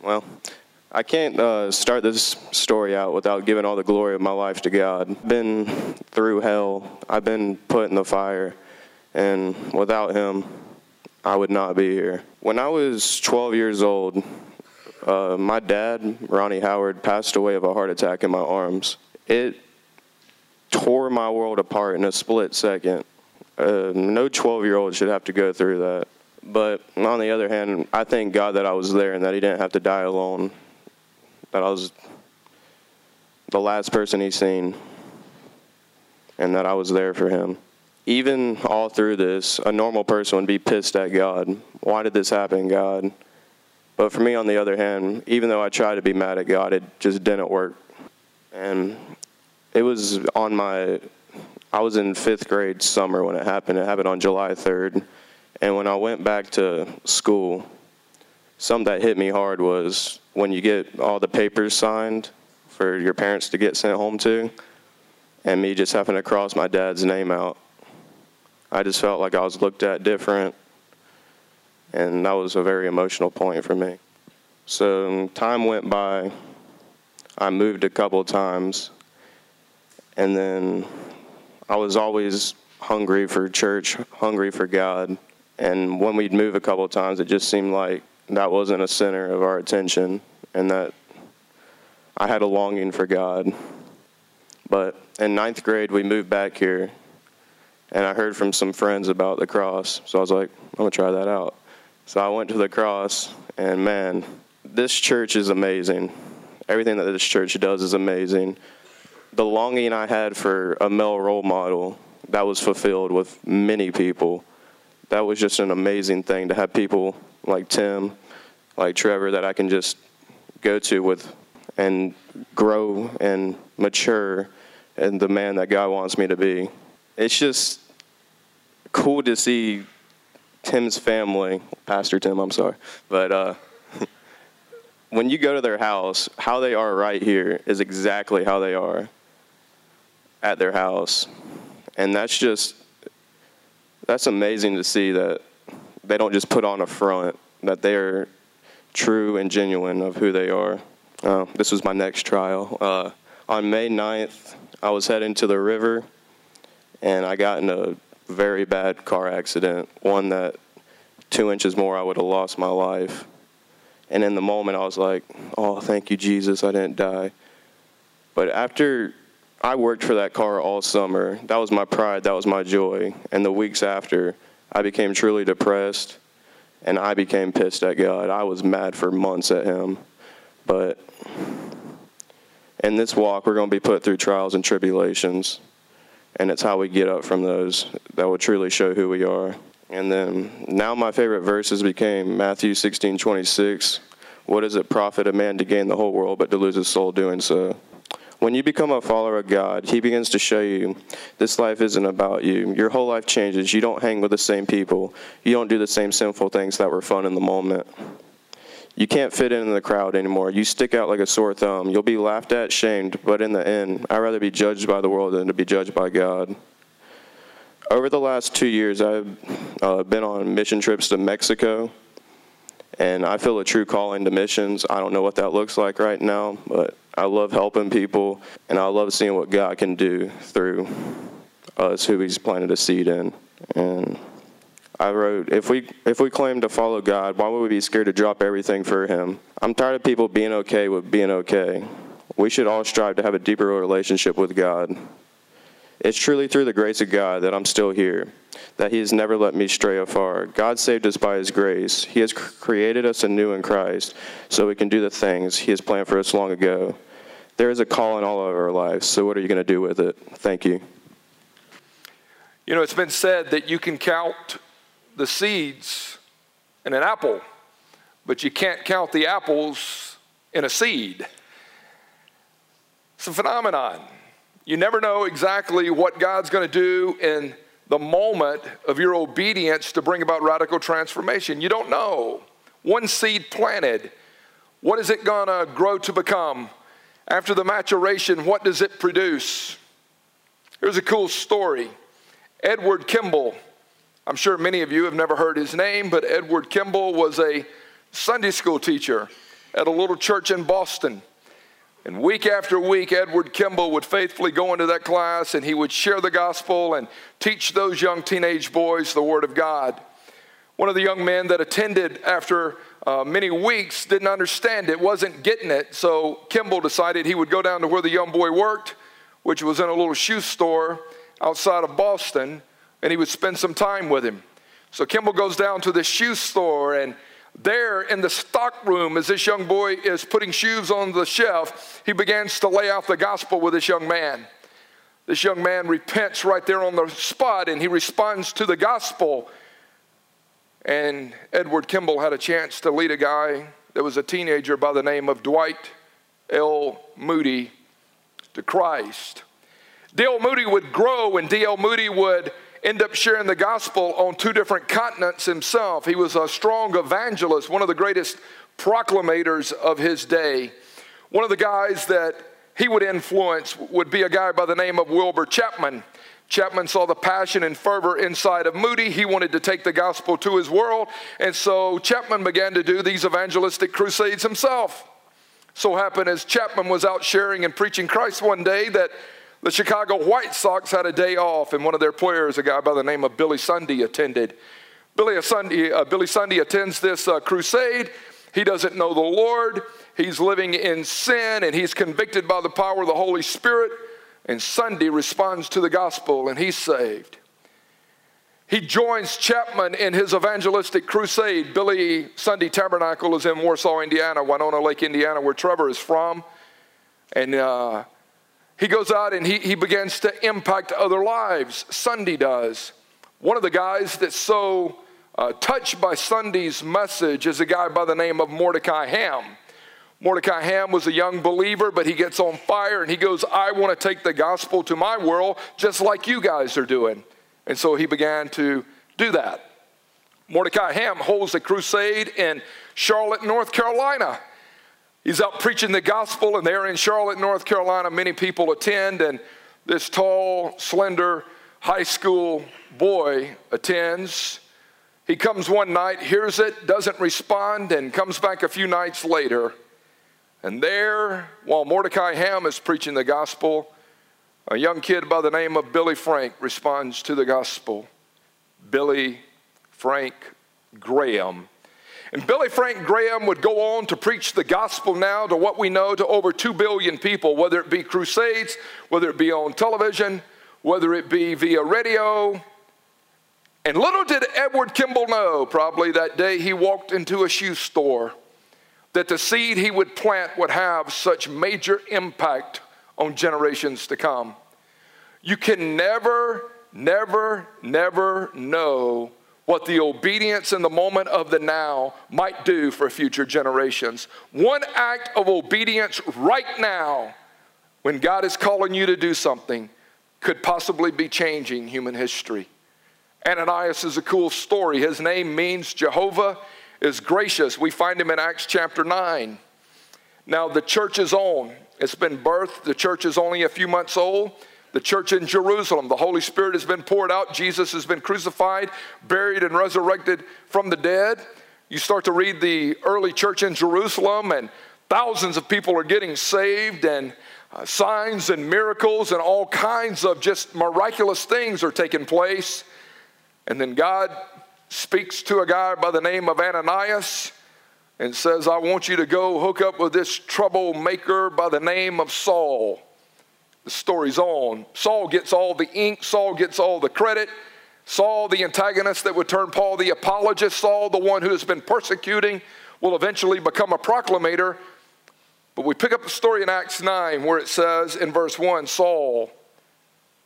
Well, I can't uh, start this story out without giving all the glory of my life to God. Been through hell. I've been put in the fire, and without Him, I would not be here. When I was 12 years old, uh, my dad, Ronnie Howard, passed away of a heart attack in my arms. It tore my world apart in a split second. Uh, no 12 year old should have to go through that. But on the other hand, I thank God that I was there and that He didn't have to die alone. That I was the last person He's seen, and that I was there for Him. Even all through this, a normal person would be pissed at God. Why did this happen, God? But for me, on the other hand, even though I tried to be mad at God, it just didn't work. And it was on my, I was in fifth grade summer when it happened. It happened on July 3rd. And when I went back to school, something that hit me hard was when you get all the papers signed for your parents to get sent home to, and me just having to cross my dad's name out. I just felt like I was looked at different, and that was a very emotional point for me. So time went by. I moved a couple times, and then I was always hungry for church, hungry for God. And when we'd move a couple of times, it just seemed like that wasn't a center of our attention, and that I had a longing for God. But in ninth grade, we moved back here, and I heard from some friends about the cross. So I was like, I'm going to try that out. So I went to the cross, and man, this church is amazing. Everything that this church does is amazing. The longing I had for a male role model that was fulfilled with many people. That was just an amazing thing to have people like Tim, like Trevor, that I can just go to with and grow and mature and the man that God wants me to be. It's just cool to see Tim's family, Pastor Tim, I'm sorry, but uh, when you go to their house, how they are right here is exactly how they are at their house. And that's just, that's amazing to see that they don't just put on a front, that they're true and genuine of who they are. Uh, this was my next trial. Uh, on May 9th, I was heading to the river, and I got in a very bad car accident, one that two inches more I would have lost my life. And in the moment, I was like, oh, thank you, Jesus, I didn't die. But after I worked for that car all summer, that was my pride, that was my joy. And the weeks after, I became truly depressed and I became pissed at God. I was mad for months at Him. But in this walk, we're going to be put through trials and tribulations. And it's how we get up from those that will truly show who we are. And then now my favorite verses became Matthew 16 26. What does it profit a man to gain the whole world but to lose his soul doing so? When you become a follower of God, He begins to show you this life isn't about you. Your whole life changes. You don't hang with the same people, you don't do the same sinful things that were fun in the moment. You can't fit in the crowd anymore. You stick out like a sore thumb. You'll be laughed at, shamed, but in the end, I'd rather be judged by the world than to be judged by God. Over the last two years, I've uh, been on mission trips to Mexico, and I feel a true calling to missions. I don't know what that looks like right now, but I love helping people, and I love seeing what God can do through us, who He's planted a seed in. And I wrote, if we if we claim to follow God, why would we be scared to drop everything for Him? I'm tired of people being okay with being okay. We should all strive to have a deeper relationship with God. It's truly through the grace of God that I'm still here, that He has never let me stray afar. God saved us by His grace. He has created us anew in Christ so we can do the things He has planned for us long ago. There is a call in all of our lives, so what are you going to do with it? Thank you. You know, it's been said that you can count the seeds in an apple, but you can't count the apples in a seed. It's a phenomenon. You never know exactly what God's going to do in the moment of your obedience to bring about radical transformation. You don't know. One seed planted, what is it going to grow to become? After the maturation, what does it produce? Here's a cool story. Edward Kimball, I'm sure many of you have never heard his name, but Edward Kimball was a Sunday school teacher at a little church in Boston. And week after week, Edward Kimball would faithfully go into that class and he would share the gospel and teach those young teenage boys the Word of God. One of the young men that attended after uh, many weeks didn't understand it, wasn't getting it, so Kimball decided he would go down to where the young boy worked, which was in a little shoe store outside of Boston, and he would spend some time with him. So Kimball goes down to the shoe store and there in the stock room, as this young boy is putting shoes on the shelf, he begins to lay out the gospel with this young man. This young man repents right there on the spot and he responds to the gospel. And Edward Kimball had a chance to lead a guy that was a teenager by the name of Dwight L. Moody to Christ. D.L. Moody would grow and D.L. Moody would end up sharing the gospel on two different continents himself. He was a strong evangelist, one of the greatest proclamators of his day. One of the guys that he would influence would be a guy by the name of Wilbur Chapman. Chapman saw the passion and fervor inside of Moody. He wanted to take the gospel to his world, and so Chapman began to do these evangelistic crusades himself. So happened as Chapman was out sharing and preaching Christ one day that the Chicago White Sox had a day off, and one of their players, a guy by the name of Billy Sunday, attended. Billy Sunday, uh, Billy Sunday attends this uh, crusade. He doesn't know the Lord. He's living in sin, and he's convicted by the power of the Holy Spirit. And Sunday responds to the gospel, and he's saved. He joins Chapman in his evangelistic crusade. Billy Sunday Tabernacle is in Warsaw, Indiana, Winona Lake, Indiana, where Trevor is from. And uh, he goes out and he, he begins to impact other lives. Sunday does. One of the guys that's so uh, touched by Sunday's message is a guy by the name of Mordecai Ham. Mordecai Ham was a young believer, but he gets on fire and he goes, I want to take the gospel to my world just like you guys are doing. And so he began to do that. Mordecai Ham holds a crusade in Charlotte, North Carolina. He's out preaching the gospel, and there in Charlotte, North Carolina, many people attend, and this tall, slender high school boy attends. He comes one night, hears it, doesn't respond, and comes back a few nights later. And there, while Mordecai Ham is preaching the gospel, a young kid by the name of Billy Frank responds to the gospel. Billy Frank Graham and Billy Frank Graham would go on to preach the gospel now to what we know to over 2 billion people, whether it be crusades, whether it be on television, whether it be via radio. And little did Edward Kimball know, probably that day he walked into a shoe store, that the seed he would plant would have such major impact on generations to come. You can never, never, never know what the obedience in the moment of the now might do for future generations. One act of obedience right now, when God is calling you to do something, could possibly be changing human history. Ananias is a cool story. His name means Jehovah is gracious. We find him in Acts chapter 9. Now, the church is on. It's been birthed. The church is only a few months old the church in Jerusalem. The Holy Spirit has been poured out. Jesus has been crucified, buried, and resurrected from the dead. You start to read the early church in Jerusalem, and thousands of people are getting saved, and uh, signs and miracles and all kinds of just miraculous things are taking place. And then God speaks to a guy by the name of Ananias and says, I want you to go hook up with this troublemaker by the name of Saul the story's on. Saul gets all the ink, Saul gets all the credit. Saul, the antagonist that would turn Paul the apologist, Saul, the one who has been persecuting, will eventually become a proclamator. But we pick up the story in Acts 9 where it says in verse 1 Saul,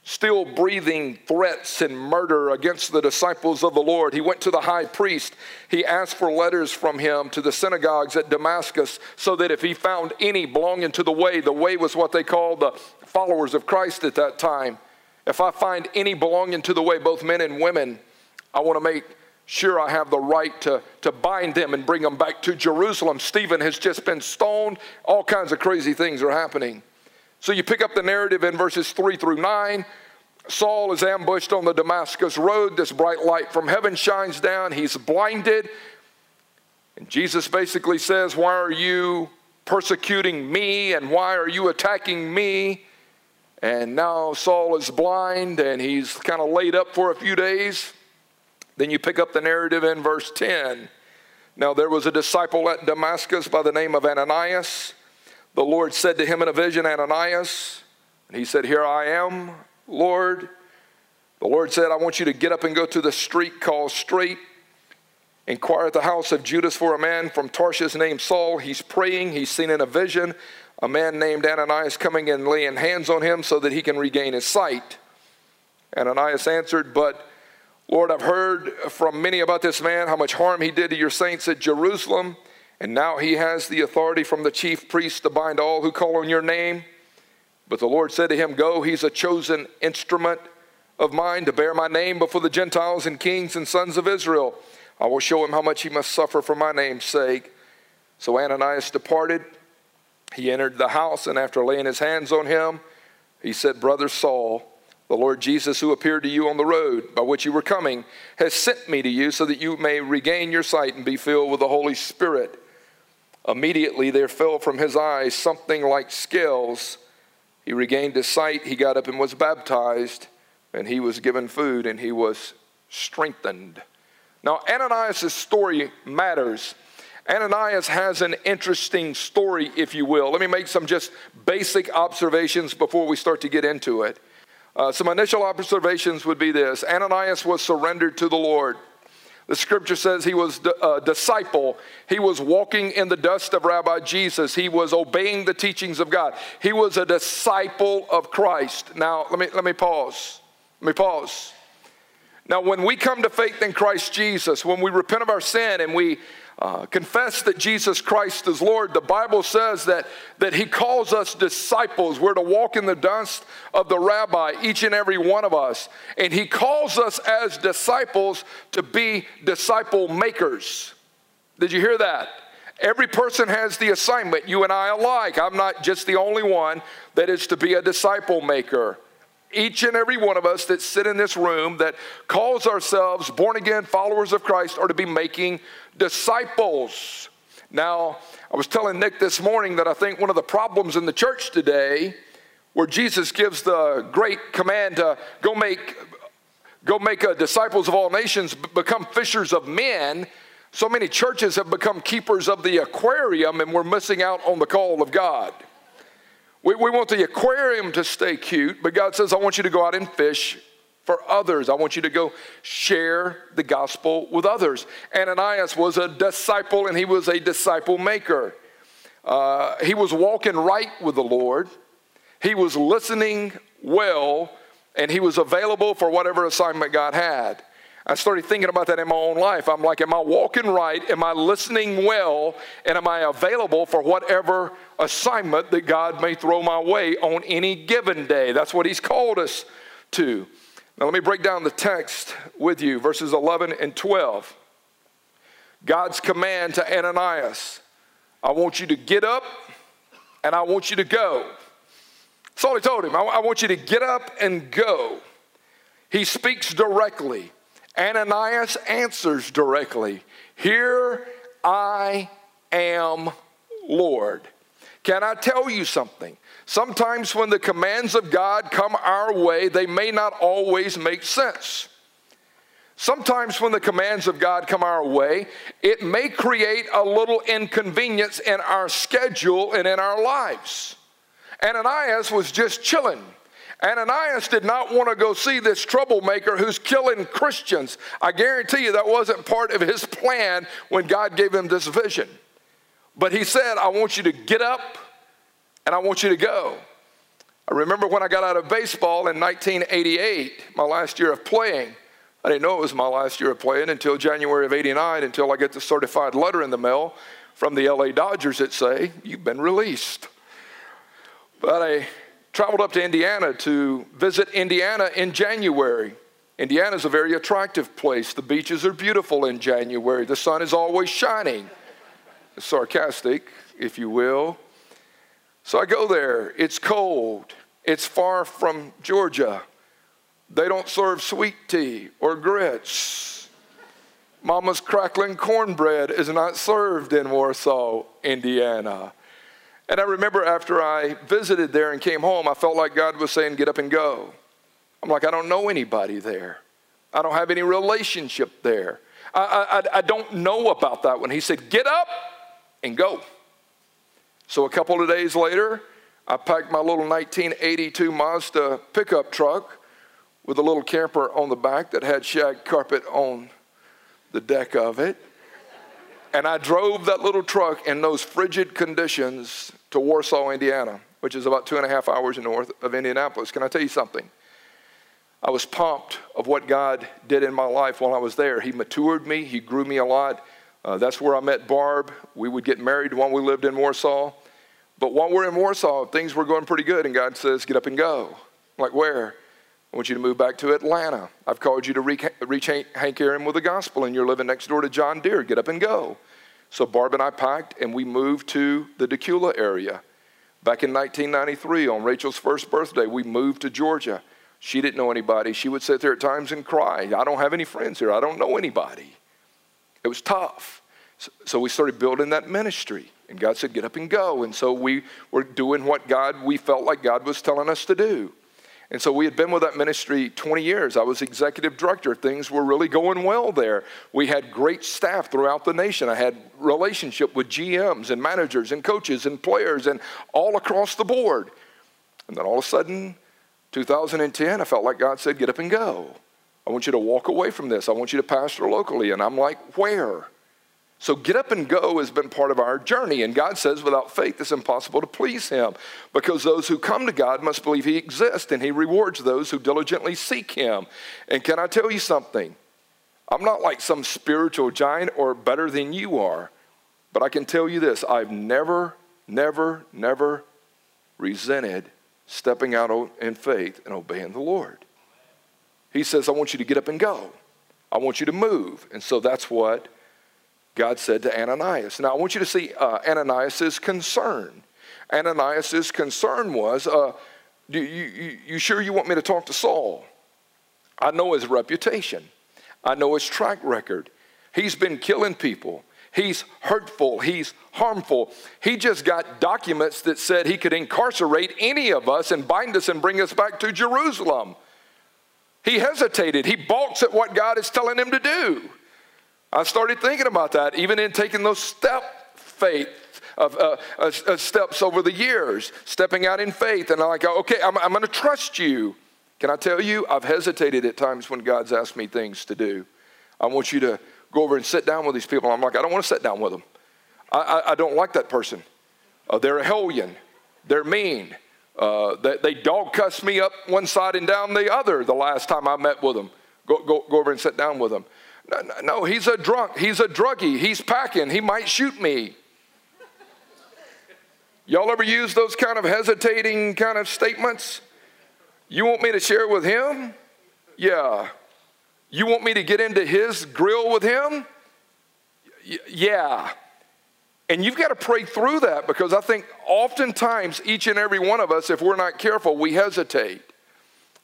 still breathing threats and murder against the disciples of the Lord. He went to the high priest. He asked for letters from him to the synagogues at Damascus so that if he found any belonging to the way, the way was what they called the followers of Christ at that time. If I find any belonging to the way, both men and women, I want to make sure I have the right to, to bind them and bring them back to Jerusalem. Stephen has just been stoned. All kinds of crazy things are happening. So you pick up the narrative in verses 3 through 9. Saul is ambushed on the Damascus road. This bright light from heaven shines down. He's blinded. And Jesus basically says, Why are you persecuting me and why are you attacking me? And now Saul is blind and he's kind of laid up for a few days. Then you pick up the narrative in verse 10. Now there was a disciple at Damascus by the name of Ananias. The Lord said to him in a vision, Ananias. And he said, Here I am, Lord. The Lord said, I want you to get up and go to the street called Straight. Inquire at the house of Judas for a man from Tarshish named Saul. He's praying. He's seen in a vision a man named Ananias coming and laying hands on him so that he can regain his sight. Ananias answered, But Lord, I've heard from many about this man, how much harm he did to your saints at Jerusalem, and now he has the authority from the chief priest to bind all who call on your name. But the Lord said to him, Go, he's a chosen instrument of mine to bear my name before the Gentiles and kings and sons of Israel. I will show him how much he must suffer for my name's sake. So Ananias departed. He entered the house, and after laying his hands on him, he said, Brother Saul, the Lord Jesus, who appeared to you on the road by which you were coming, has sent me to you so that you may regain your sight and be filled with the Holy Spirit. Immediately there fell from his eyes something like scales. He regained his sight, he got up and was baptized, and he was given food and he was strengthened. Now, Ananias' story matters. Ananias has an interesting story, if you will. Let me make some just basic observations before we start to get into it. Uh, some initial observations would be this Ananias was surrendered to the Lord. The scripture says he was a disciple. He was walking in the dust of Rabbi Jesus. He was obeying the teachings of God. He was a disciple of Christ. Now, let me, let me pause. Let me pause. Now, when we come to faith in Christ Jesus, when we repent of our sin and we uh, confess that Jesus Christ is Lord, the Bible says that, that He calls us disciples. We're to walk in the dust of the rabbi, each and every one of us. And He calls us as disciples to be disciple makers. Did you hear that? Every person has the assignment, you and I alike. I'm not just the only one that is to be a disciple maker each and every one of us that sit in this room that calls ourselves born again followers of Christ are to be making disciples. Now, I was telling Nick this morning that I think one of the problems in the church today, where Jesus gives the great command to go make go make uh, disciples of all nations, become fishers of men. So many churches have become keepers of the aquarium, and we're missing out on the call of God. We, we want the aquarium to stay cute, but God says, I want you to go out and fish for others. I want you to go share the gospel with others. Ananias was a disciple and he was a disciple maker. Uh, he was walking right with the Lord, he was listening well, and he was available for whatever assignment God had. I started thinking about that in my own life. I'm like, am I walking right? Am I listening well? And am I available for whatever assignment that God may throw my way on any given day? That's what He's called us to. Now, let me break down the text with you, verses 11 and 12. God's command to Ananias I want you to get up and I want you to go. That's all he told him. I want you to get up and go. He speaks directly. Ananias answers directly Here I am, Lord. Can I tell you something? Sometimes when the commands of God come our way, they may not always make sense. Sometimes when the commands of God come our way, it may create a little inconvenience in our schedule and in our lives. Ananias was just chilling. Ananias did not want to go see this troublemaker who's killing Christians. I guarantee you that wasn't part of his plan when God gave him this vision. But he said, I want you to get up and I want you to go. I remember when I got out of baseball in 1988, my last year of playing. I didn't know it was my last year of playing until January of 89, until I get the certified letter in the mail from the LA Dodgers that say, You've been released. But I traveled up to Indiana to visit Indiana in January. Indiana is a very attractive place. The beaches are beautiful in January. The sun is always shining. Sarcastic, if you will. So I go there. It's cold. It's far from Georgia. They don't serve sweet tea or grits. Mama's crackling cornbread is not served in Warsaw, Indiana. And I remember after I visited there and came home, I felt like God was saying, Get up and go. I'm like, I don't know anybody there. I don't have any relationship there. I, I, I don't know about that one. He said, Get up and go. So a couple of days later, I packed my little 1982 Mazda pickup truck with a little camper on the back that had shag carpet on the deck of it. And I drove that little truck in those frigid conditions to Warsaw, Indiana, which is about two and a half hours north of Indianapolis. Can I tell you something? I was pumped of what God did in my life while I was there. He matured me, He grew me a lot. Uh, that's where I met Barb. We would get married while we lived in Warsaw. But while we're in Warsaw, things were going pretty good, and God says, Get up and go. I'm like, where? I want you to move back to Atlanta. I've called you to reach Hank Aaron with the gospel, and you're living next door to John Deere. Get up and go. So Barb and I packed, and we moved to the Dacula area. Back in 1993, on Rachel's first birthday, we moved to Georgia. She didn't know anybody. She would sit there at times and cry. I don't have any friends here. I don't know anybody. It was tough. So we started building that ministry. And God said, Get up and go. And so we were doing what God, we felt like God was telling us to do. And so we had been with that ministry 20 years. I was executive director. Things were really going well there. We had great staff throughout the nation. I had relationship with GMs and managers and coaches and players and all across the board. And then all of a sudden, 2010, I felt like God said, get up and go. I want you to walk away from this. I want you to pastor locally. And I'm like, where? So, get up and go has been part of our journey. And God says, without faith, it's impossible to please Him because those who come to God must believe He exists and He rewards those who diligently seek Him. And can I tell you something? I'm not like some spiritual giant or better than you are, but I can tell you this I've never, never, never resented stepping out in faith and obeying the Lord. He says, I want you to get up and go, I want you to move. And so that's what God said to Ananias. Now, I want you to see uh, Ananias' concern. Ananias' concern was, uh, you, you, you sure you want me to talk to Saul? I know his reputation. I know his track record. He's been killing people. He's hurtful. He's harmful. He just got documents that said he could incarcerate any of us and bind us and bring us back to Jerusalem. He hesitated. He balks at what God is telling him to do. I started thinking about that, even in taking those step faith of uh, uh, uh, steps over the years, stepping out in faith. And I'm like, okay, I'm, I'm going to trust you. Can I tell you, I've hesitated at times when God's asked me things to do. I want you to go over and sit down with these people. I'm like, I don't want to sit down with them. I, I, I don't like that person. Uh, they're a hellion. They're mean. Uh, they, they dog cussed me up one side and down the other the last time I met with them. Go, go, go over and sit down with them. No, no, no, he's a drunk. He's a druggie. He's packing. He might shoot me. Y'all ever use those kind of hesitating kind of statements? You want me to share with him? Yeah. You want me to get into his grill with him? Y- yeah. And you've got to pray through that because I think oftentimes, each and every one of us, if we're not careful, we hesitate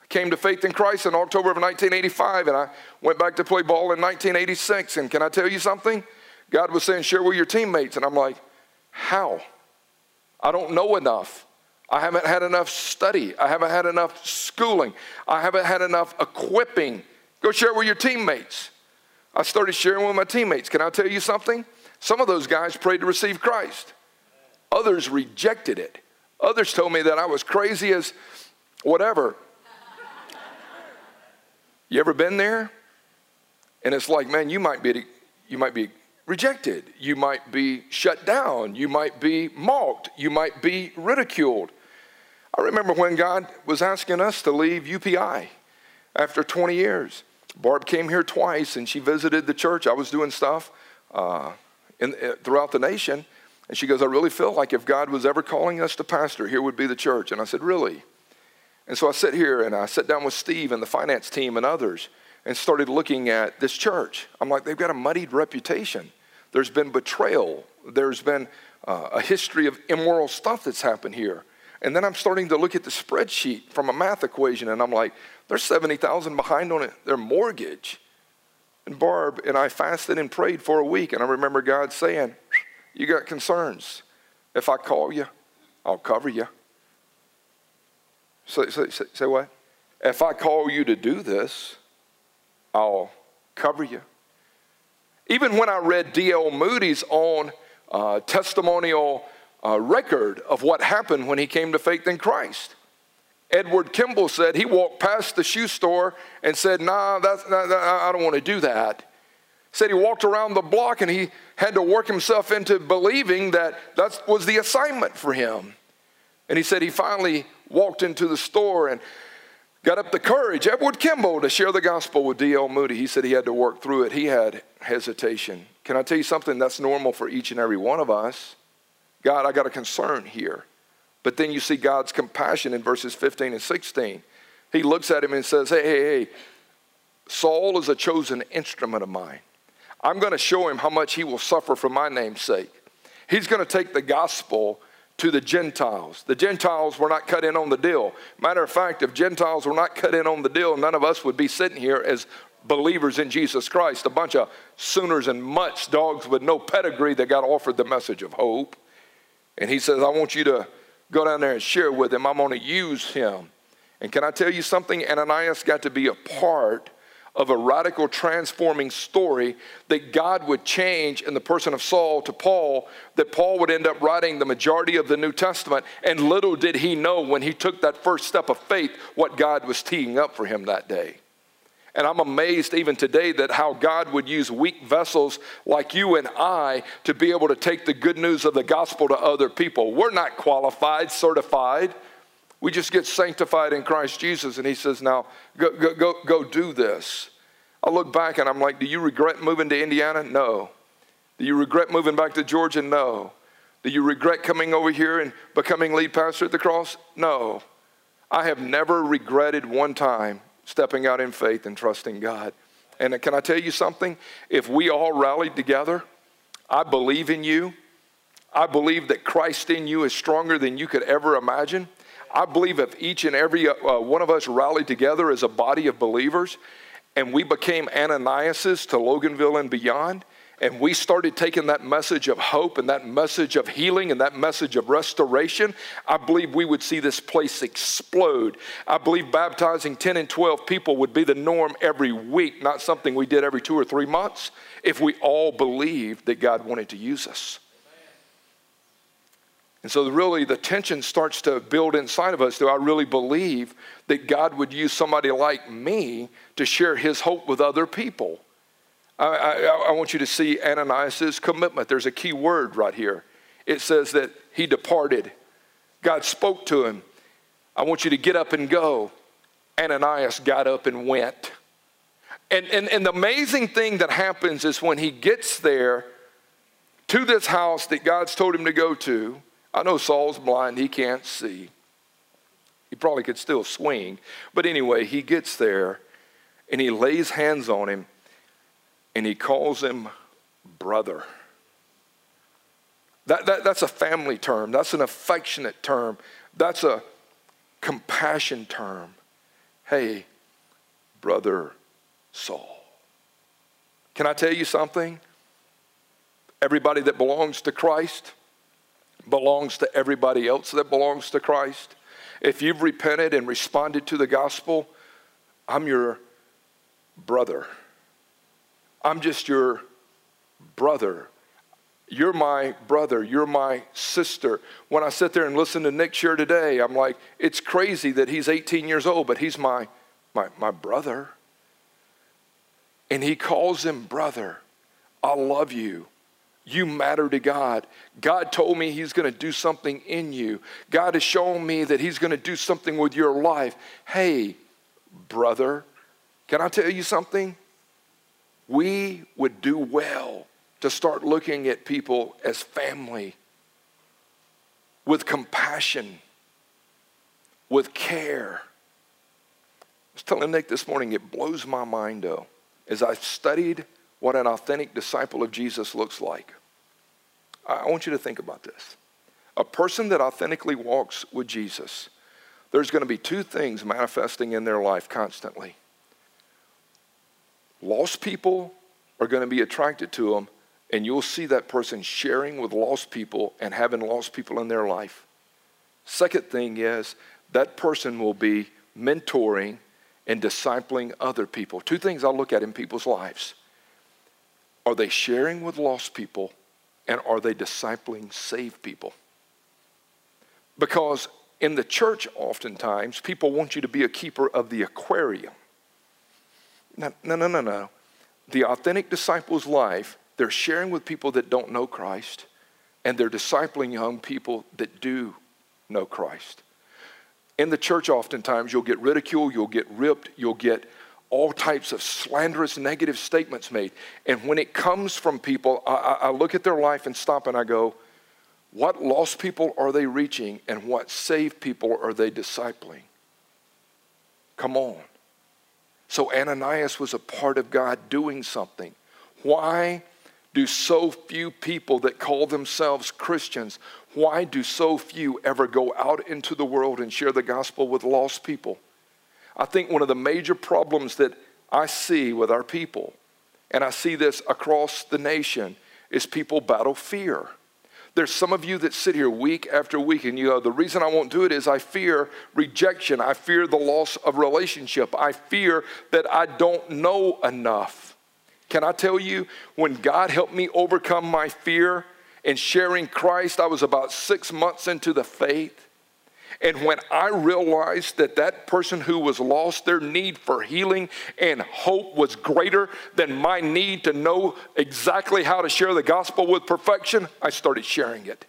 came to faith in Christ in October of 1985, and I went back to play ball in 1986. And can I tell you something? God was saying, share with your teammates. And I'm like, how? I don't know enough. I haven't had enough study. I haven't had enough schooling. I haven't had enough equipping. Go share with your teammates. I started sharing with my teammates. Can I tell you something? Some of those guys prayed to receive Christ, others rejected it. Others told me that I was crazy as whatever. You ever been there? And it's like, man, you might be you might be rejected. You might be shut down. You might be mocked. You might be ridiculed. I remember when God was asking us to leave UPI after 20 years. Barb came here twice and she visited the church. I was doing stuff uh, in, uh, throughout the nation. And she goes, I really feel like if God was ever calling us to pastor, here would be the church. And I said, Really? And so I sit here and I sat down with Steve and the finance team and others and started looking at this church. I'm like, they've got a muddied reputation. There's been betrayal. There's been uh, a history of immoral stuff that's happened here. And then I'm starting to look at the spreadsheet from a math equation and I'm like, they're 70,000 behind on it, their mortgage. And Barb and I fasted and prayed for a week. And I remember God saying, You got concerns. If I call you, I'll cover you. Say, say, what? If I call you to do this, I'll cover you. Even when I read D.L. Moody's own uh, testimonial uh, record of what happened when he came to faith in Christ, Edward Kimball said he walked past the shoe store and said, Nah, that's, I don't want to do that. Said he walked around the block and he had to work himself into believing that that was the assignment for him. And he said he finally walked into the store and got up the courage, Edward Kimball, to share the gospel with D.L. Moody. He said he had to work through it. He had hesitation. Can I tell you something? That's normal for each and every one of us. God, I got a concern here. But then you see God's compassion in verses 15 and 16. He looks at him and says, Hey, hey, hey, Saul is a chosen instrument of mine. I'm going to show him how much he will suffer for my name's sake. He's going to take the gospel to the Gentiles. The Gentiles were not cut in on the deal. Matter of fact, if Gentiles were not cut in on the deal, none of us would be sitting here as believers in Jesus Christ, a bunch of sooners and mutts, dogs with no pedigree that got offered the message of hope. And he says, I want you to go down there and share with him. I'm going to use him. And can I tell you something? Ananias got to be a part of a radical transforming story that God would change in the person of Saul to Paul, that Paul would end up writing the majority of the New Testament. And little did he know when he took that first step of faith what God was teeing up for him that day. And I'm amazed even today that how God would use weak vessels like you and I to be able to take the good news of the gospel to other people. We're not qualified, certified. We just get sanctified in Christ Jesus. And he says, now go, go, go, go do this. I look back and I'm like, do you regret moving to Indiana? No. Do you regret moving back to Georgia? No. Do you regret coming over here and becoming lead pastor at the cross? No. I have never regretted one time stepping out in faith and trusting God. And can I tell you something? If we all rallied together, I believe in you. I believe that Christ in you is stronger than you could ever imagine. I believe if each and every uh, one of us rallied together as a body of believers and we became Ananiases to Loganville and beyond, and we started taking that message of hope and that message of healing and that message of restoration, I believe we would see this place explode. I believe baptizing 10 and 12 people would be the norm every week, not something we did every two or three months, if we all believed that God wanted to use us. And so, really, the tension starts to build inside of us. Do I really believe that God would use somebody like me to share his hope with other people? I, I, I want you to see Ananias' commitment. There's a key word right here. It says that he departed. God spoke to him. I want you to get up and go. Ananias got up and went. And, and, and the amazing thing that happens is when he gets there to this house that God's told him to go to, I know Saul's blind, he can't see. He probably could still swing. But anyway, he gets there and he lays hands on him and he calls him brother. That, that, that's a family term, that's an affectionate term, that's a compassion term. Hey, brother Saul. Can I tell you something? Everybody that belongs to Christ belongs to everybody else that belongs to Christ. If you've repented and responded to the gospel, I'm your brother. I'm just your brother. You're my brother. You're my sister. When I sit there and listen to Nick share today, I'm like, it's crazy that he's 18 years old, but he's my, my, my brother. And he calls him brother. I love you. You matter to God. God told me He's going to do something in you. God has shown me that He's going to do something with your life. Hey, brother, can I tell you something? we would do well to start looking at people as family with compassion, with care. I was telling Nick this morning, it blows my mind though, as I've studied what an authentic disciple of Jesus looks like. I want you to think about this. A person that authentically walks with Jesus, there's going to be two things manifesting in their life constantly lost people are going to be attracted to them, and you'll see that person sharing with lost people and having lost people in their life. Second thing is that person will be mentoring and discipling other people. Two things I look at in people's lives are they sharing with lost people, and are they discipling saved people? Because in the church, oftentimes, people want you to be a keeper of the aquarium. No, no, no, no, no. The authentic disciple's life, they're sharing with people that don't know Christ, and they're discipling young people that do know Christ. In the church, oftentimes, you'll get ridiculed, you'll get ripped, you'll get all types of slanderous, negative statements made. And when it comes from people, I, I, look at their life and stop and I go, what lost people are they reaching and what saved people are they discipling? Come on. So Ananias was a part of God doing something. Why do so few people that call themselves Christians, why do so few ever go out into the world and share the gospel with lost people? I think one of the major problems that I see with our people, and I see this across the nation, is people battle fear. There's some of you that sit here week after week and you go, the reason I won't do it is I fear rejection. I fear the loss of relationship. I fear that I don't know enough. Can I tell you, when God helped me overcome my fear in sharing Christ, I was about six months into the faith. And when I realized that that person who was lost, their need for healing and hope was greater than my need to know exactly how to share the gospel with perfection, I started sharing it.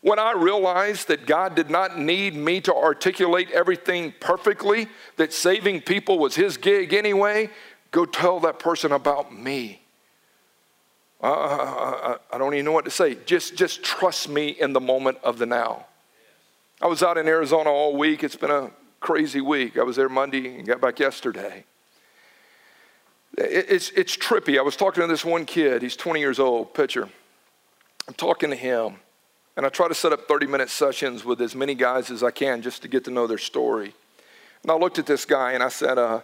When I realized that God did not need me to articulate everything perfectly, that saving people was His gig anyway, go tell that person about me. Uh, I, I, I don't even know what to say. Just, just trust me in the moment of the now. I was out in Arizona all week. It's been a crazy week. I was there Monday and got back yesterday. It's, it's trippy. I was talking to this one kid. He's 20 years old, pitcher. I'm talking to him, and I try to set up 30 minute sessions with as many guys as I can just to get to know their story. And I looked at this guy and I said, uh,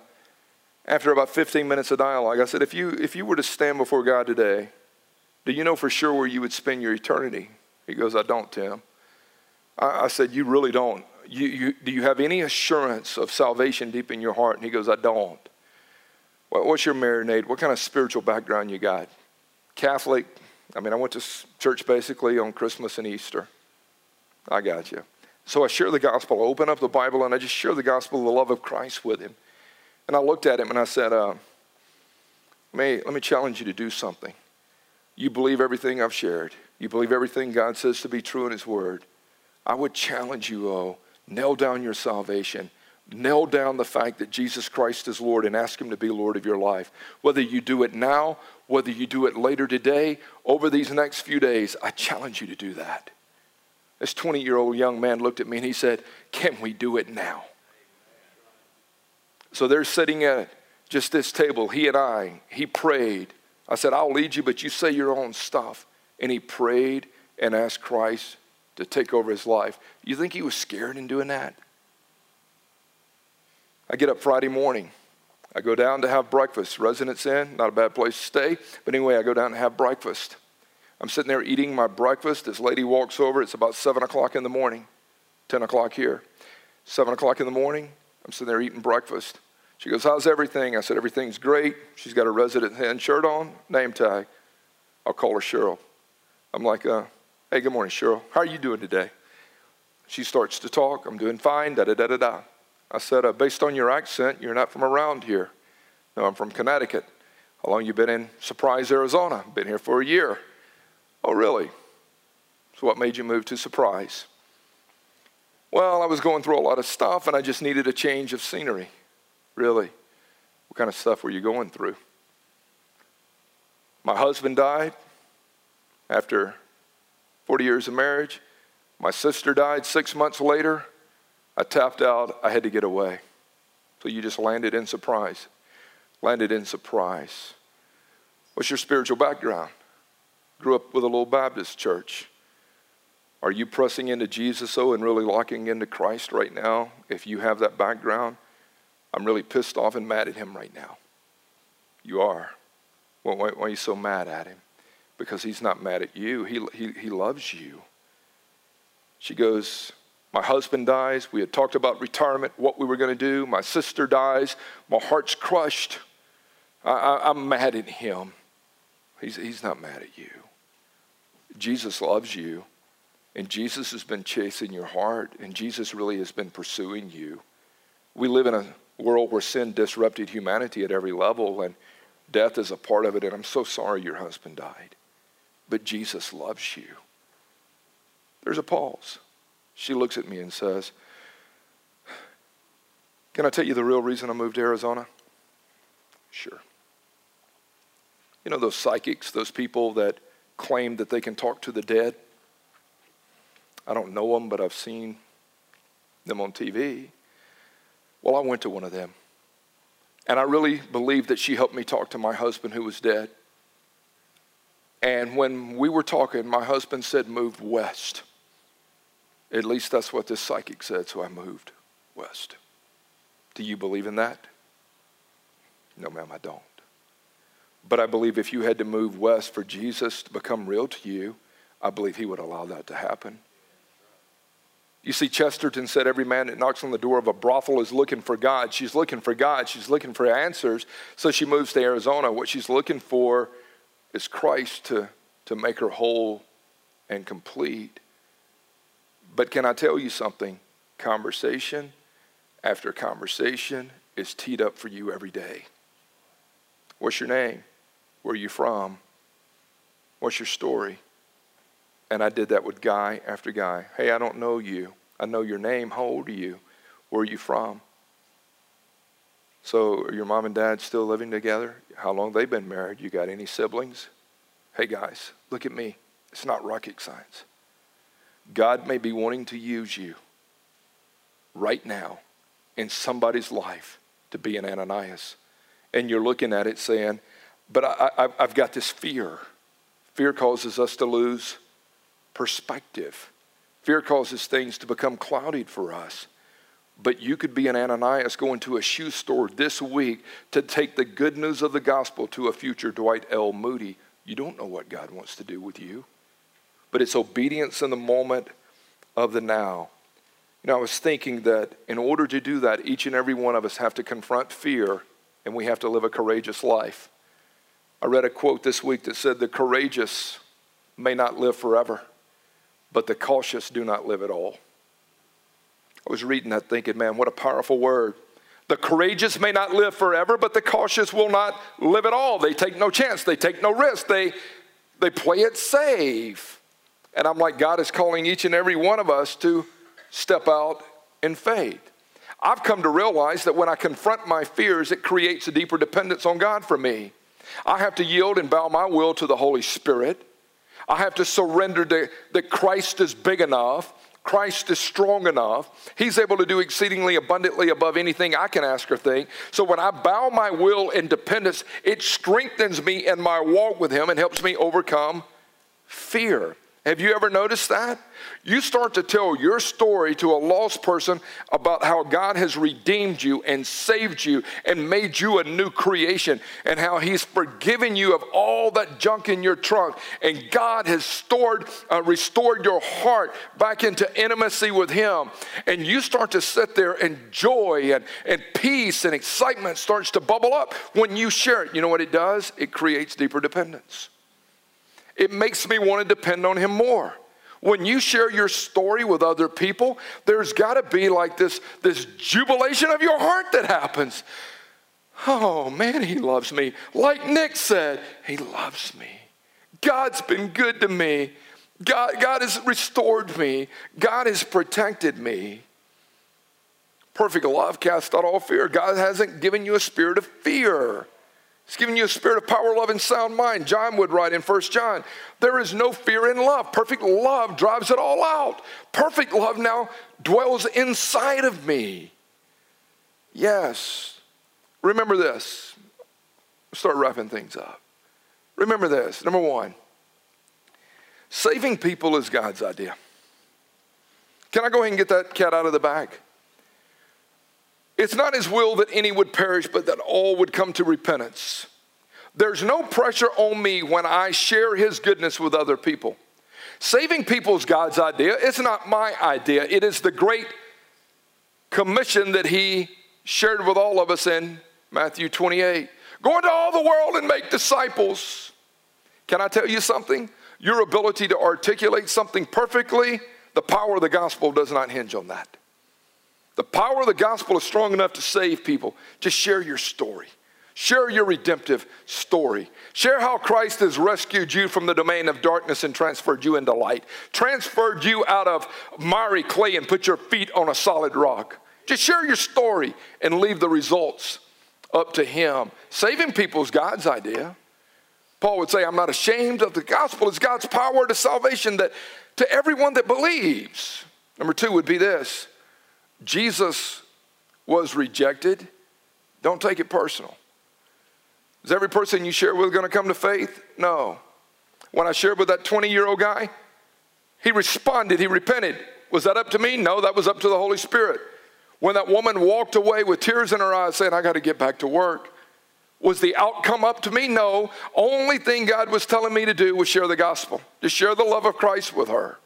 after about 15 minutes of dialogue, I said, if you, if you were to stand before God today, do you know for sure where you would spend your eternity? He goes, I don't, Tim. I, I said, You really don't. You, you, do you have any assurance of salvation deep in your heart? And he goes, I don't. What, what's your marinade? What kind of spiritual background you got? Catholic. I mean, I went to church basically on Christmas and Easter. I got you. So I share the gospel. I open up the Bible and I just share the gospel, of the love of Christ with him. And I looked at him and I said, uh, let me challenge you to do something. You believe everything I've shared. You believe everything God says to be true in His Word. I would challenge you, oh, nail down your salvation. Nail down the fact that Jesus Christ is Lord and ask Him to be Lord of your life. Whether you do it now, whether you do it later today, over these next few days, I challenge you to do that. This 20 year old young man looked at me and he said, Can we do it now? So they're sitting at just this table, he and I. He prayed. I said, I'll lead you, but you say your own stuff. And he prayed and asked Christ to take over his life. You think he was scared in doing that? I get up Friday morning. I go down to have breakfast. Residence Inn, not a bad place to stay. But anyway, I go down and have breakfast. I'm sitting there eating my breakfast. This lady walks over. It's about 7 o'clock in the morning, 10 o'clock here. 7 o'clock in the morning, I'm sitting there eating breakfast. She goes, How's everything? I said, Everything's great. She's got a Residence Inn shirt on, name tag. I'll call her Cheryl. I'm like, uh, Hey, good morning, Cheryl. How are you doing today? She starts to talk. I'm doing fine, da da da da da. I said, uh, Based on your accent, you're not from around here. No, I'm from Connecticut. How long you been in Surprise, Arizona? Been here for a year. Oh, really? So, what made you move to Surprise? Well, I was going through a lot of stuff and I just needed a change of scenery. Really? What kind of stuff were you going through? My husband died after 40 years of marriage. My sister died six months later. I tapped out. I had to get away. So you just landed in surprise. Landed in surprise. What's your spiritual background? Grew up with a little Baptist church. Are you pressing into Jesus, though, and really locking into Christ right now? If you have that background, I'm really pissed off and mad at him right now. You are. Well, why, why are you so mad at him? Because he's not mad at you, he, he, he loves you. She goes, My husband dies. We had talked about retirement, what we were going to do. My sister dies. My heart's crushed. I, am mad at him. He's, he's not mad at you. Jesus loves you, and Jesus has been chasing your heart, and Jesus really has been pursuing you. We live in a world where sin disrupted humanity at every level, and death is a part of it. And I'm so sorry your husband died, but Jesus loves you. There's a pause. She looks at me and says, Can I tell you the real reason I moved to Arizona? Sure. You know those psychics, those people that claim that they can talk to the dead? I don't know them, but I've seen them on TV. Well, I went to one of them. And I really believe that she helped me talk to my husband who was dead. And when we were talking, my husband said, Move west. At least that's what this psychic said, so I moved west. Do you believe in that? No, ma'am, I don't. But I believe if you had to move west for Jesus to become real to you, I believe he would allow that to happen. You see, Chesterton said every man that knocks on the door of a brothel is looking for God. She's looking for God. She's looking for answers. So she moves to Arizona. What she's looking for is Christ to, to make her whole and complete. But can I tell you something? Conversation after conversation is teed up for you every day. What's your name? Where are you from? What's your story? And I did that with guy after guy. Hey, I don't know you. I know your name. How old are you? Where are you from? So, your mom and dad still living together? How long they been married? You got any siblings? Hey, guys, look at me. It's not rocket science. God may be wanting to use you right now in somebody's life to be an Ananias. And you're looking at it saying, but I, have got this fear. Fear causes us to lose perspective. Fear causes things to become clouded for us. But you could be an Ananias going to a shoe store this week to take the good news of the gospel to a future Dwight L. Moody. You don't know what God wants to do with you. But it's obedience in the moment of the now. You know, I was thinking that in order to do that, each and every one of us have to confront fear and we have to live a courageous life. I read a quote this week that said, The courageous may not live forever, but the cautious do not live at all. I was reading that thinking, man, what a powerful word. The courageous may not live forever, but the cautious will not live at all. They take no chance, they take no risk, they, they play it safe. And I'm like, God is calling each and every one of us to step out in faith. I've come to realize that when I confront my fears, it creates a deeper dependence on God for me. I have to yield and bow my will to the Holy Spirit. I have to surrender to, that Christ is big enough. Christ is strong enough. He's able to do exceedingly abundantly above anything I can ask or think. So when I bow my will in dependence, it strengthens me in my walk with Him and helps me overcome fear. Have you ever noticed that? You start to tell your story to a lost person about how God has redeemed you and saved you and made you a new creation and how He's forgiven you of all that junk in your trunk and God has stored, uh, restored your heart back into intimacy with Him. And you start to sit there and joy and, and peace and excitement starts to bubble up when you share it. You know what it does? It creates deeper dependence it makes me want to depend on Him more. When you share your story with other people, there's got to be like this, this jubilation of your heart that happens. Oh man, He loves me. Like Nick said, He loves me. God's been good to me. God, God has restored me. God has protected me. Perfect love casts out all fear. God hasn't given you a spirit of fear. He's giving you a spirit of power, love, and sound mind. John would write in 1 John, there is no fear in love. Perfect love drives it all out. Perfect love now dwells inside of me. Yes. Remember this. Start wrapping things up. Remember this. Number one, saving people is God's idea. Can I go ahead and get that cat out of the bag? It's not his will that any would perish, but that all would come to repentance. There's no pressure on me when I share his goodness with other people. Saving people is God's idea. It's not my idea. It is the great commission that he shared with all of us in Matthew 28. Go into all the world and make disciples. Can I tell you something? Your ability to articulate something perfectly, the power of the gospel does not hinge on that. The power of the gospel is strong enough to save people. Just share your story. Share your redemptive story. Share how Christ has rescued you from the domain of darkness and transferred you into light, transferred you out of miry clay and put your feet on a solid rock. Just share your story and leave the results up to Him. Saving people is God's idea. Paul would say, I'm not ashamed of the gospel. It's God's power to salvation that to everyone that believes. Number two would be this Jesus was rejected. Don't take it personal. Is every person you share with going to come to faith? No. When I shared with that 20 year old guy, he responded, he repented. Was that up to me? No, that was up to the Holy Spirit. When that woman walked away with tears in her eyes saying, I got to get back to work, was the outcome up to me? No. Only thing God was telling me to do was share the gospel, to share the love of Christ with her.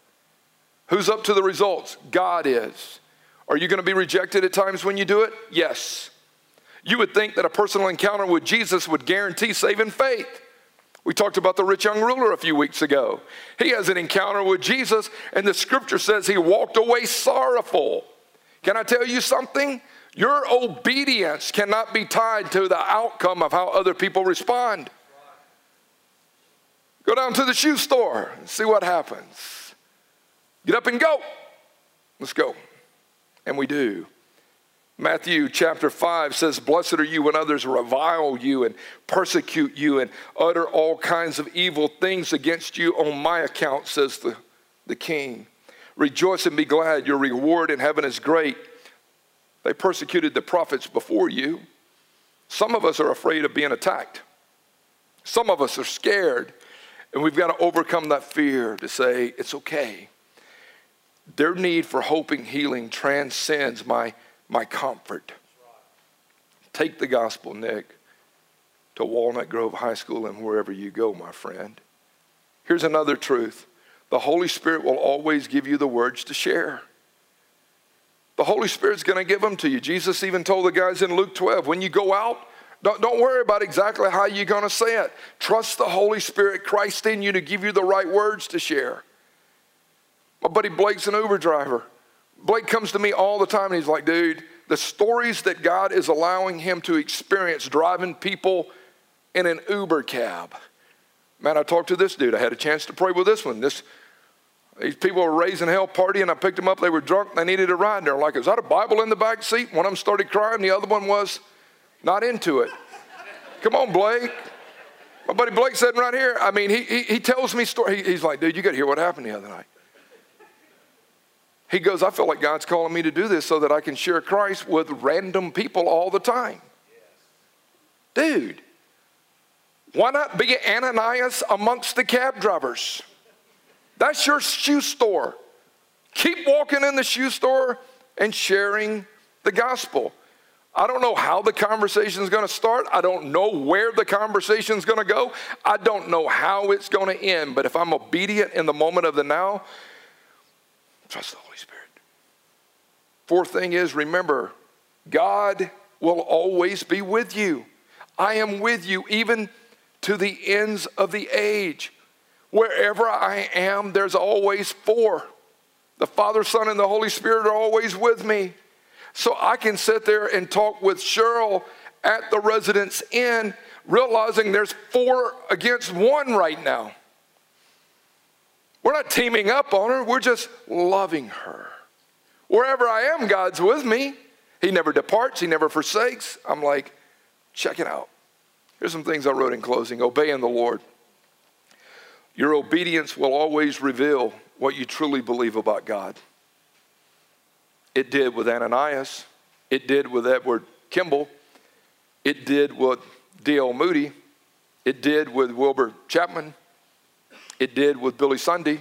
Who's up to the results? God is. Are you going to be rejected at times when you do it? Yes. You would think that a personal encounter with Jesus would guarantee saving faith. We talked about the rich young ruler a few weeks ago. He has an encounter with Jesus, and the scripture says he walked away sorrowful. Can I tell you something? Your obedience cannot be tied to the outcome of how other people respond. Go down to the shoe store and see what happens. Get up and go. Let's go. And we do. Matthew chapter 5 says, Blessed are you when others revile you and persecute you and utter all kinds of evil things against you on my account, says the, the king. Rejoice and be glad, your reward in heaven is great. They persecuted the prophets before you. Some of us are afraid of being attacked. Some of us are scared, and we've got to overcome that fear to say, It's okay. Their need for hoping healing transcends my, my comfort. Take the gospel, Nick, to Walnut Grove High School and wherever you go, my friend. Here's another truth the Holy Spirit will always give you the words to share. The Holy Spirit's going to give them to you. Jesus even told the guys in Luke 12 when you go out, don't, don't worry about exactly how you're going to say it. Trust the Holy Spirit, Christ in you, to give you the right words to share. My buddy Blake's an Uber driver. Blake comes to me all the time and he's like, dude, the stories that God is allowing him to experience driving people in an Uber cab. Man, I talked to this dude. I had a chance to pray with this one. This these people were raising hell partying. I picked them up. They were drunk. They needed a ride. They're like, is that a Bible in the back seat? One of them started crying. The other one was not into it. Come on, Blake. My buddy Blake sitting right here. I mean, he, he, he tells me story. He, he's like, dude, you got to hear what happened the other night. He goes, I feel like God's calling me to do this so that I can share Christ with random people all the time. Dude, why not be Ananias amongst the cab drivers? That's your shoe store. Keep walking in the shoe store and sharing the gospel. I don't know how the conversation is going to start. I don't know where the conversation is going to go. I don't know how it's going to end. But if I'm obedient in the moment of the now, trust the Holy Spirit. Fourth thing is remember, God will always be with you. I am with you even to the ends of the age. Wherever I am, there's always four. The Father, Son, and the Holy Spirit are always with me. So I can sit there and talk with Cheryl at the Residence Inn, realizing there's four against one right now. We're not teaming up on her, we're just loving her. Wherever I am, God's with me. He never departs, He never forsakes. I'm like, check it out. Here's some things I wrote in closing obeying the Lord. Your obedience will always reveal what you truly believe about God. It did with Ananias, it did with Edward Kimball, it did with D.L. Moody, it did with Wilbur Chapman, it did with Billy Sunday,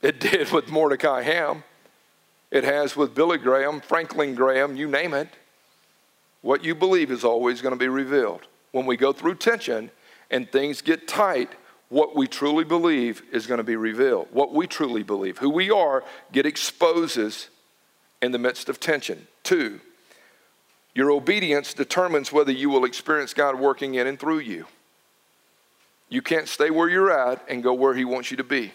it did with Mordecai Ham. It has with Billy Graham, Franklin Graham, you name it. What you believe is always going to be revealed. when we go through tension and things get tight, what we truly believe is going to be revealed. What we truly believe, who we are, get exposes in the midst of tension. Two, your obedience determines whether you will experience God working in and through you. You can't stay where you're at and go where He wants you to be.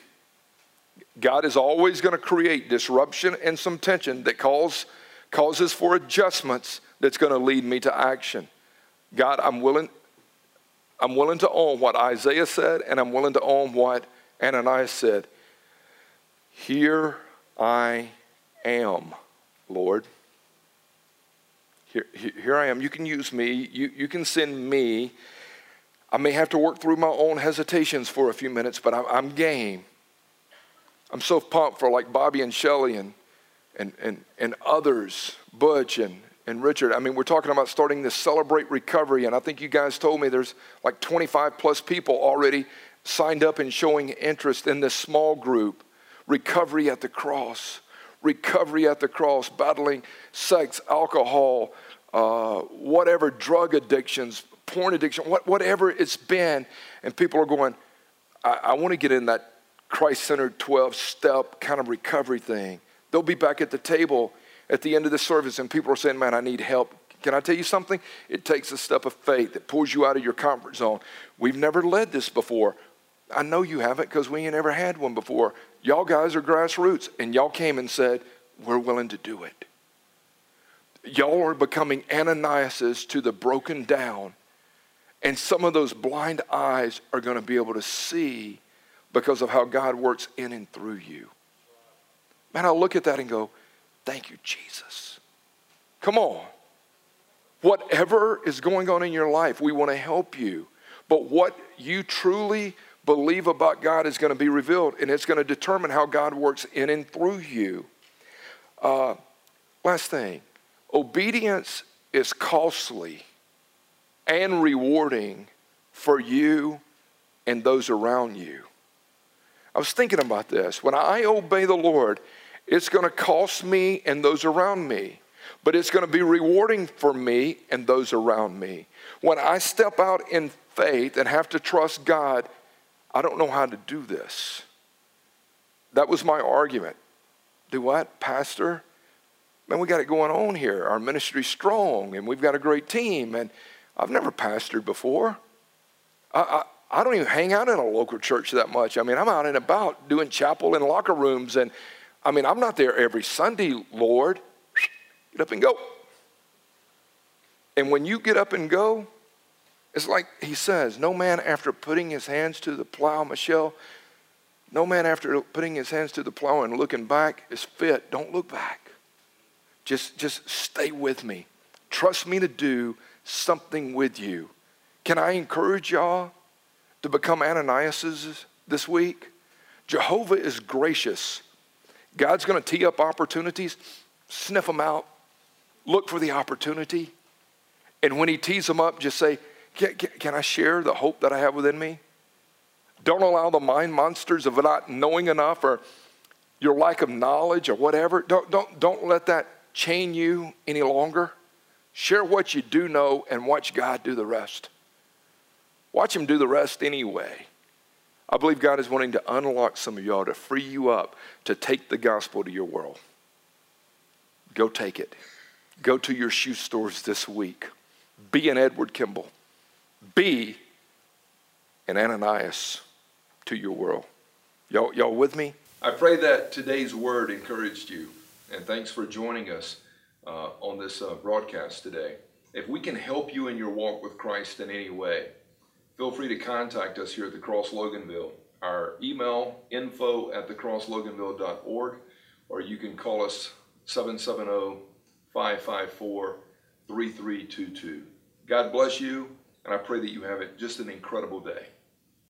God is always going to create disruption and some tension that cause, causes for adjustments that's going to lead me to action. God, I'm willing, I'm willing to own what Isaiah said, and I'm willing to own what Ananias said. Here I am, Lord. Here, here I am. You can use me. You, you can send me. I may have to work through my own hesitations for a few minutes, but I'm, game. I'm so pumped for like Bobby and Shelly and, and, and, and others, Butch and, and Richard. I mean, we're talking about starting this Celebrate Recovery, and I think you guys told me there's like 25 plus people already signed up and showing interest in this small group, Recovery at the Cross. Recovery at the Cross, battling sex, alcohol, uh, whatever, drug addictions, porn addiction, what, whatever it's been. And people are going, I, I want to get in that Christ centered 12 step kind of recovery thing. They'll be back at the table at the end of the service, and people are saying, Man, I need help. Can I tell you something? It takes a step of faith that pulls you out of your comfort zone. We've never led this before. I know you haven't because we ain't ever had one before. Y'all guys are grassroots, and y'all came and said, We're willing to do it. Y'all are becoming Ananiases to the broken down, and some of those blind eyes are going to be able to see because of how God works in and through you. Man, I look at that and go, Thank you, Jesus. Come on. Whatever is going on in your life, we want to help you. But what you truly believe about God is going to be revealed, and it's going to determine how God works in and through you. Uh, last thing obedience is costly and rewarding for you and those around you. I was thinking about this. When I obey the Lord, it's going to cost me and those around me, but it's going to be rewarding for me and those around me. When I step out in faith and have to trust God, I don't know how to do this. That was my argument. Do what, Pastor? Man, we got it going on here. Our ministry's strong and we've got a great team. And I've never pastored before. I, I don't even hang out in a local church that much. I mean, I'm out and about doing chapel in locker rooms, and I mean, I'm not there every Sunday, Lord. Get up and go. And when you get up and go, it's like he says, no man after putting his hands to the plow, Michelle, no man after putting his hands to the plow and looking back is fit. Don't look back. Just, just stay with me. Trust me to do something with you. Can I encourage y'all? to become Ananias's this week? Jehovah is gracious. God's going to tee up opportunities, sniff them out, look for the opportunity. And when he tees them up, just say, can, can, can, I share the hope that I have within me? Don't allow the mind monsters of not knowing enough or your lack of knowledge or whatever. Don't, don't, don't let that chain you any longer. Share what you do know and watch God do the rest. Watch him do the rest anyway. I believe God is wanting to unlock some of y'all to free you up to take the gospel to your world. Go take it. Go to your shoe stores this week. Be an Edward Kimball. Be an Ananias to your world. Y'all, y'all with me? I pray that today's word encouraged you. And thanks for joining us uh, on this uh, broadcast today. If we can help you in your walk with Christ in any way, feel free to contact us here at the Cross Loganville. Our email, info at thecrossloganville.org, or you can call us 770 554 3322. God bless you, and I pray that you have it just an incredible day.